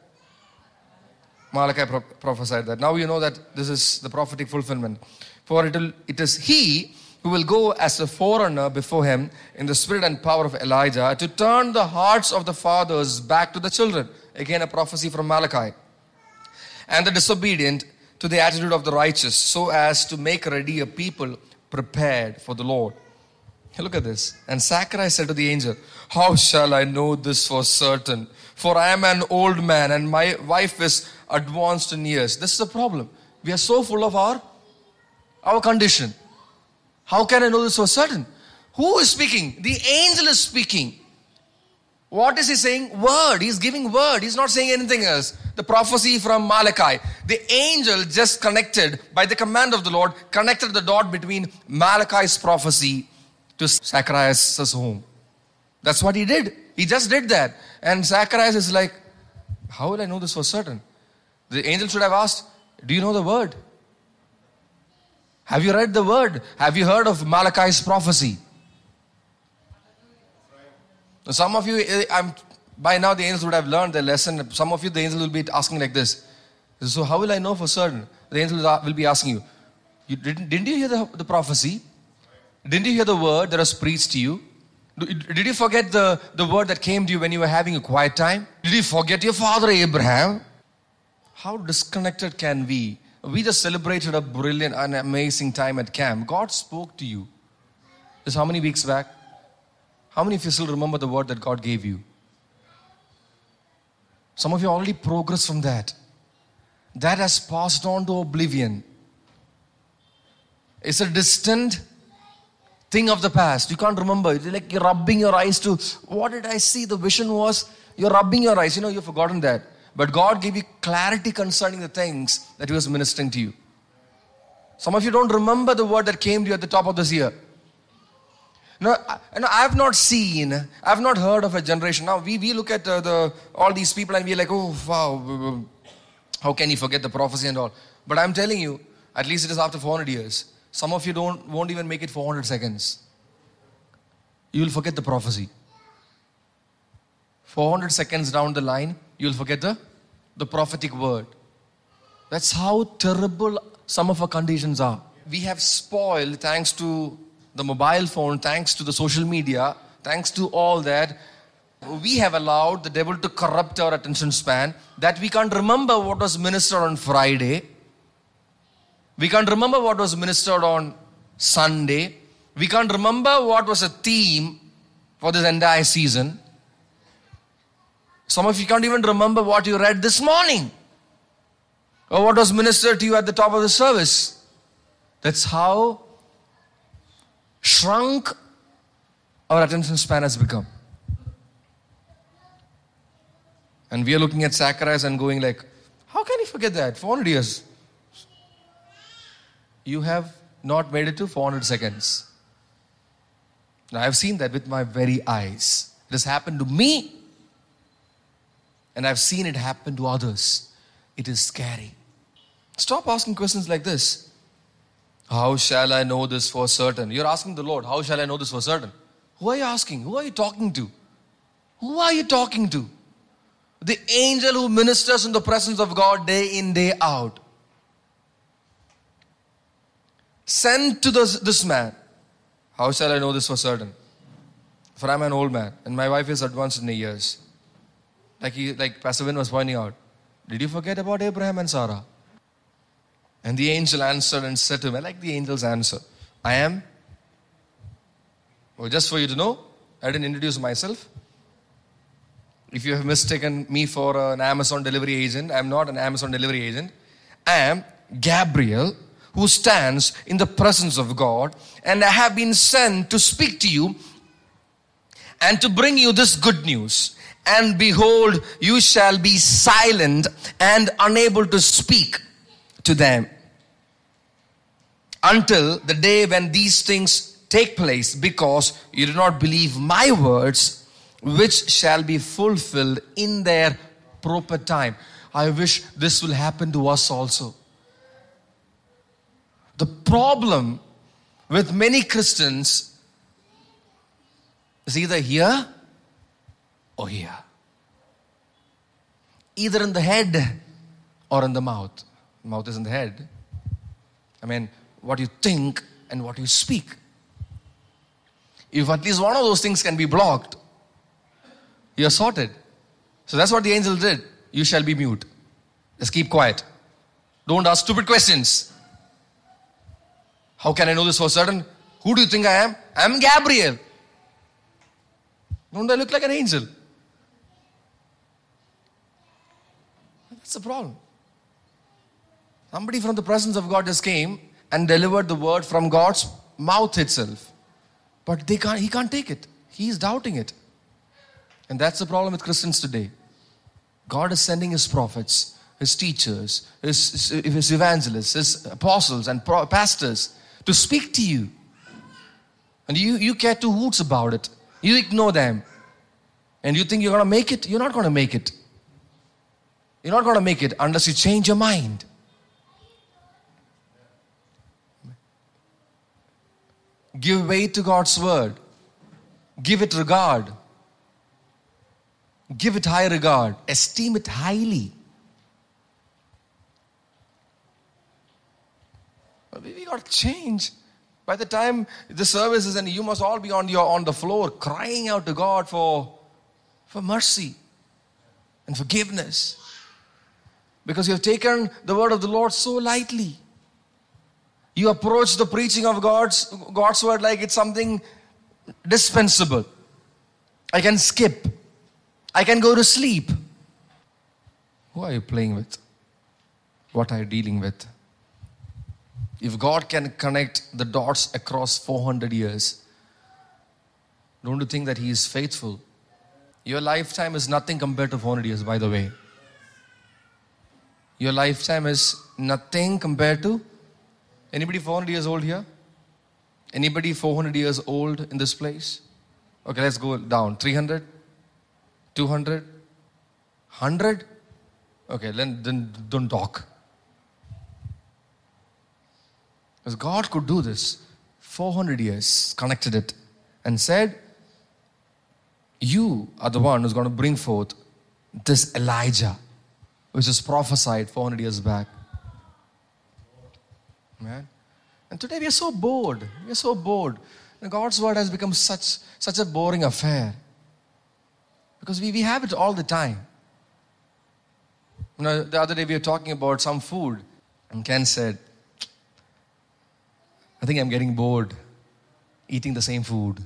Speaker 2: Malachi pro- prophesied that. Now you know that this is the prophetic fulfillment. For it, will, it is he who will go as a forerunner before him in the spirit and power of Elijah to turn the hearts of the fathers back to the children. Again, a prophecy from Malachi. And the disobedient to the attitude of the righteous, so as to make ready a people prepared for the Lord. Look at this. And Zacharias said to the angel, How shall I know this for certain? For I am an old man and my wife is advanced in years. This is the problem. We are so full of our, our condition. How can I know this for certain? Who is speaking? The angel is speaking. What is he saying? Word. He's giving word. He's not saying anything else. The prophecy from Malachi. The angel just connected by the command of the Lord, connected the dot between Malachi's prophecy to Zacharias' home. That's what he did. He just did that. And Zacharias is like, How will I know this for certain? The angel should have asked, Do you know the word? Have you read the word? Have you heard of Malachi's prophecy? Some of you, eh, I'm, by now the angels would have learned the lesson. Some of you, the angel will be asking like this. So, how will I know for certain? The angel will be asking you, you didn't, didn't you hear the, the prophecy? Didn't you hear the word that was preached to you? Did you forget the, the word that came to you when you were having a quiet time? Did you forget your father Abraham? How disconnected can we? We just celebrated a brilliant and amazing time at camp. God spoke to you. This how many weeks back? How many of you still remember the word that God gave you? Some of you already progressed from that. That has passed on to oblivion. It's a distant thing of the past. You can't remember. It's like you're rubbing your eyes to what did I see? The vision was you're rubbing your eyes. You know, you've forgotten that. But God gave you clarity concerning the things that He was ministering to you. Some of you don't remember the word that came to you at the top of this year. No, I, I've not seen, I've not heard of a generation. Now we, we look at uh, the all these people and we're like, oh wow, how can you forget the prophecy and all? But I'm telling you, at least it is after 400 years. Some of you don't won't even make it 400 seconds. You will forget the prophecy. 400 seconds down the line, you'll forget the, the prophetic word. That's how terrible some of our conditions are. We have spoiled, thanks to the mobile phone, thanks to the social media, thanks to all that, we have allowed the devil to corrupt our attention span that we can't remember what was ministered on Friday we can't remember what was ministered on Sunday. We can't remember what was a theme for this entire season. Some of you can't even remember what you read this morning or what was ministered to you at the top of the service. That's how shrunk our attention span has become. And we are looking at Zacharias and going like, how can you forget that? 400 years you have not made it to 400 seconds. Now, I've seen that with my very eyes. It has happened to me, and I've seen it happen to others. It is scary. Stop asking questions like this How shall I know this for certain? You're asking the Lord, How shall I know this for certain? Who are you asking? Who are you talking to? Who are you talking to? The angel who ministers in the presence of God day in, day out sent to this, this man. How shall I know this for certain? For I'm an old man and my wife is advanced in the years. Like, he, like Pastor Vin was pointing out, did you forget about Abraham and Sarah? And the angel answered and said to him, I like the angel's answer. I am. Well, just for you to know, I didn't introduce myself. If you have mistaken me for an Amazon delivery agent, I'm not an Amazon delivery agent. I am Gabriel, who stands in the presence of God, and I have been sent to speak to you and to bring you this good news. And behold, you shall be silent and unable to speak to them until the day when these things take place, because you do not believe my words, which shall be fulfilled in their proper time. I wish this will happen to us also. The problem with many Christians is either here or here. Either in the head or in the mouth. mouth is in the head. I mean, what you think and what you speak. If at least one of those things can be blocked, you're sorted. So that's what the angel did. You shall be mute. Just keep quiet. Don't ask stupid questions. How can I know this for certain? Who do you think I am? I'm Gabriel. Don't I look like an angel? That's the problem. Somebody from the presence of God just came and delivered the word from God's mouth itself. But they can't, he can't take it. He's doubting it. And that's the problem with Christians today. God is sending his prophets, his teachers, his, his evangelists, his apostles, and pastors to speak to you. And you, you care two hoots about it. You ignore them. And you think you're going to make it? You're not going to make it. You're not going to make it unless you change your mind. Give way to God's word. Give it regard. Give it high regard. Esteem it highly. We got to change. By the time the service is and you must all be on your on the floor crying out to God for, for mercy and forgiveness. Because you have taken the word of the Lord so lightly. You approach the preaching of God's, God's word like it's something dispensable. I can skip. I can go to sleep. Who are you playing with? What are you dealing with? If God can connect the dots across 400 years, don't you think that He is faithful? Your lifetime is nothing compared to 400 years, by the way. Your lifetime is nothing compared to anybody 400 years old here? Anybody 400 years old in this place? Okay, let's go down. 300? 200? 100? Okay, then, then don't talk. Because God could do this. 400 years, connected it, and said, You are the one who's going to bring forth this Elijah, which was prophesied 400 years back. Man. And today we are so bored. We are so bored. God's word has become such, such a boring affair. Because we, we have it all the time. You know, the other day we were talking about some food, and Ken said, I think I'm getting bored eating the same food.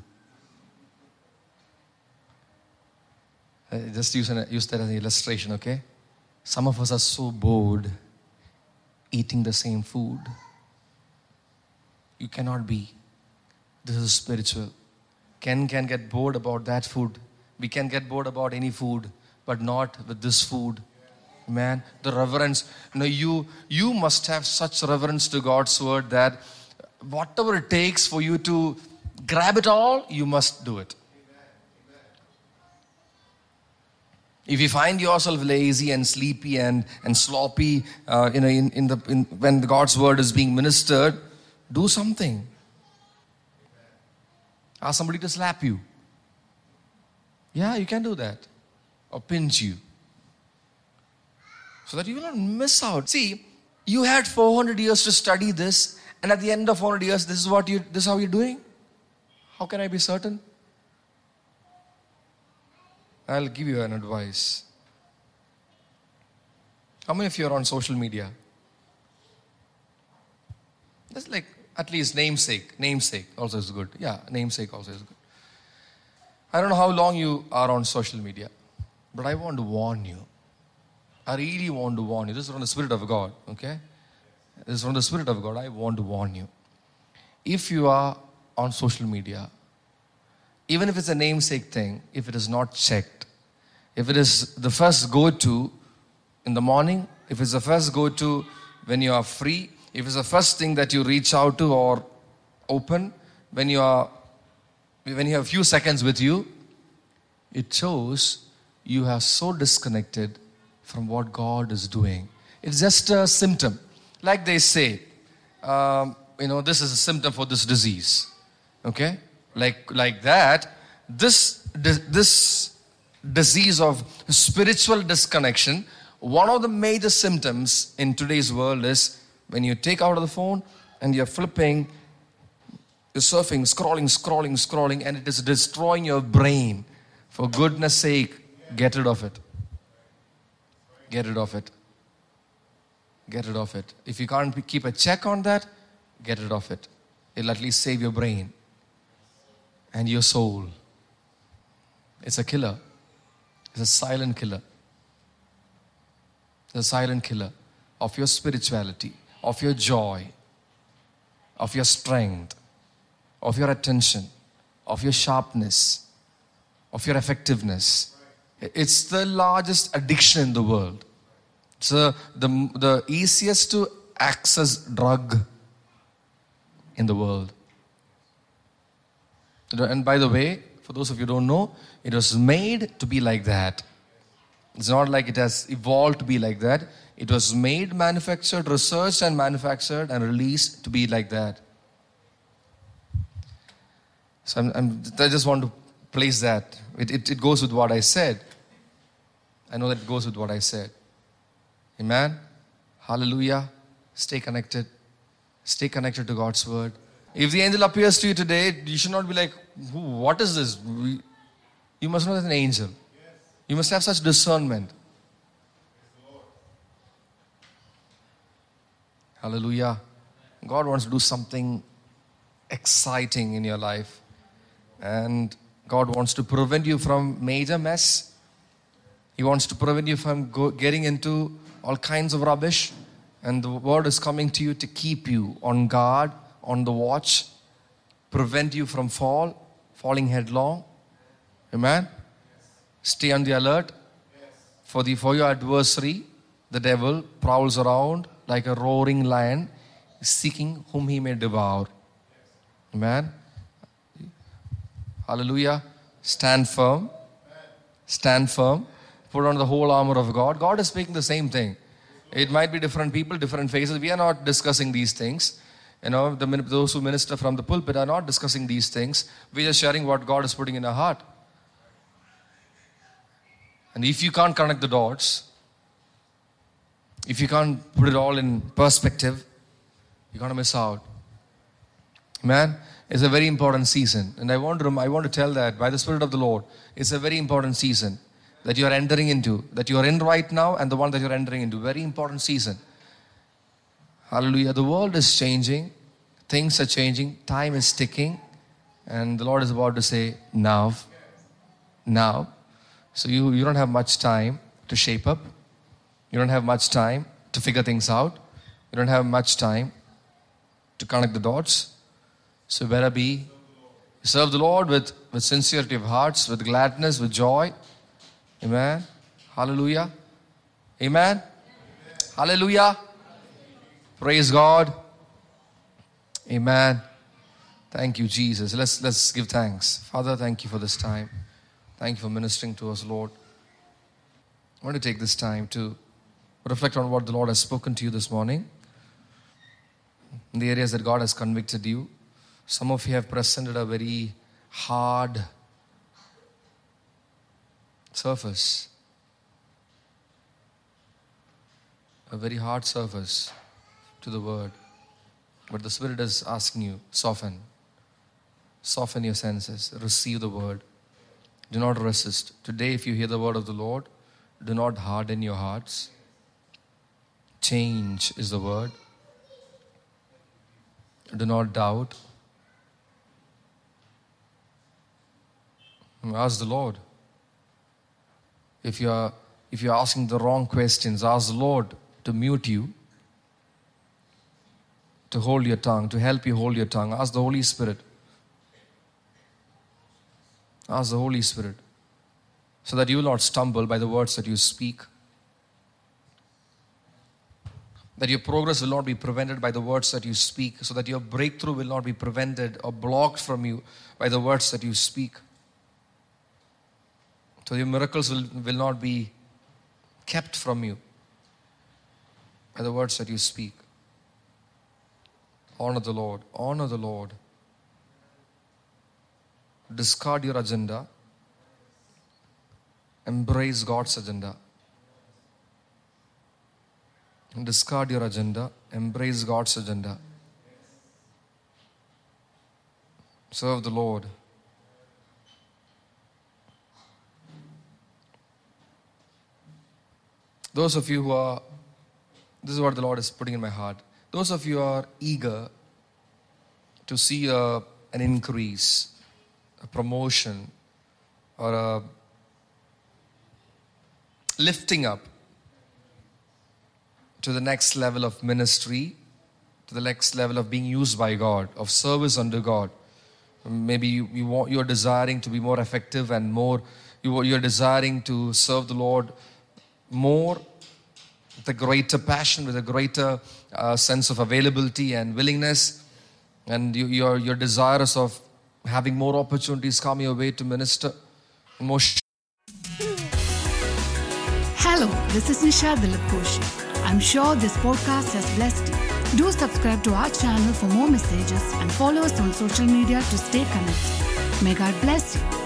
Speaker 2: Uh, just use, an, use that as an illustration, okay? Some of us are so bored eating the same food. You cannot be. This is spiritual. Ken can get bored about that food. We can get bored about any food, but not with this food. Man, the reverence. You know, you you must have such reverence to God's word that whatever it takes for you to grab it all, you must do it. If you find yourself lazy and sleepy and, and sloppy, uh, you know, in, in the, in, when God's word is being ministered, do something. Ask somebody to slap you. Yeah, you can do that. Or pinch you. So that you will not miss out. See, you had 400 years to study this, and at the end of 400 years, this is what you this is how you're doing. How can I be certain? I'll give you an advice. How many of you are on social media? That's like at least namesake. Namesake also is good. Yeah, namesake also is good. I don't know how long you are on social media, but I want to warn you. I really want to warn you. This is from the Spirit of God, okay? Is from the Spirit of God. I want to warn you. If you are on social media, even if it's a namesake thing, if it is not checked, if it is the first go to in the morning, if it's the first go to when you are free, if it's the first thing that you reach out to or open when you are when you have a few seconds with you, it shows you are so disconnected from what God is doing. It's just a symptom. Like they say, um, you know, this is a symptom for this disease. Okay? Like, like that, this, this disease of spiritual disconnection, one of the major symptoms in today's world is when you take out of the phone and you're flipping, you're surfing, scrolling, scrolling, scrolling, and it is destroying your brain. For goodness sake, get rid of it. Get rid of it. Get rid of it. If you can't keep a check on that, get rid of it. It'll at least save your brain and your soul. It's a killer. It's a silent killer. It's a silent killer of your spirituality of your joy, of your strength, of your attention, of your sharpness, of your effectiveness. It's the largest addiction in the world. It's uh, the, the, the easiest to access drug in the world. And by the way, For those of you don't know, it was made to be like that. It's not like it has evolved to be like that. It was made, manufactured, researched, and manufactured and released to be like that. So I'm, I'm, i just want to place that. It, it, it goes with what I said. I know that it goes with what I said. Amen. Hallelujah. Stay connected. Stay connected to God's word. If the angel appears to you today, you should not be like, what is this? You must know that an angel. You must have such discernment. Hallelujah. God wants to do something exciting in your life. And God wants to prevent you from major mess. He wants to prevent you from go, getting into all kinds of rubbish. And the word is coming to you to keep you on guard, on the watch, prevent you from fall, falling headlong. Amen. Stay on the alert. For the for your adversary, the devil prowls around like a roaring lion, seeking whom he may devour. Amen. Hallelujah. Stand firm. Stand firm. Put on the whole armor of God. God is speaking the same thing. It might be different people, different faces. We are not discussing these things. You know, the, those who minister from the pulpit are not discussing these things. We're sharing what God is putting in our heart. And if you can't connect the dots, if you can't put it all in perspective, you're going to miss out. Man, it's a very important season. And I want, to, I want to tell that by the Spirit of the Lord, it's a very important season that you are entering into, that you are in right now, and the one that you're entering into. Very important season. Hallelujah. The world is changing, things are changing, time is ticking, and the Lord is about to say, Now, now. So you, you don't have much time to shape up, you don't have much time to figure things out, you don't have much time to connect the dots. So better be serve the Lord with, with sincerity of hearts, with gladness, with joy. Amen. Hallelujah. Amen. Hallelujah. Praise God. Amen. Thank you, Jesus. Let's let's give thanks. Father, thank you for this time. Thank you for ministering to us, Lord. I want to take this time to reflect on what the Lord has spoken to you this morning. In the areas that God has convicted you. Some of you have presented a very hard surface. A very hard surface to the word. But the Spirit is asking you, soften. Soften your senses. Receive the word. Do not resist. Today, if you hear the word of the Lord, do not harden your hearts. Change is the word. Do not doubt. Ask the Lord. If you are if you're asking the wrong questions, ask the Lord to mute you, to hold your tongue, to help you hold your tongue. Ask the Holy Spirit. Ask the Holy Spirit so that you will not stumble by the words that you speak. That your progress will not be prevented by the words that you speak, so that your breakthrough will not be prevented or blocked from you by the words that you speak. So your miracles will, will not be kept from you by the words that you speak. Honor the Lord. Honor the Lord. Discard your agenda. Embrace God's agenda. Discard your agenda. Embrace God's agenda. Serve the Lord. Those of you who are, this is what the Lord is putting in my heart. Those of you are eager to see a, an increase, a promotion, or a lifting up to the next level of ministry, to the next level of being used by God, of service under God. Maybe you, you want, you're desiring to be more effective and more, you, you're desiring to serve the Lord more with a greater passion, with a greater uh, sense of availability and willingness, and you, you're, you're desirous of having more opportunities come your way to minister. More sh-
Speaker 3: Hello, this is Nisha Dilip Koshi. I'm sure this podcast has blessed you. Do subscribe to our channel for more messages and follow us on social media to stay connected. May God bless you.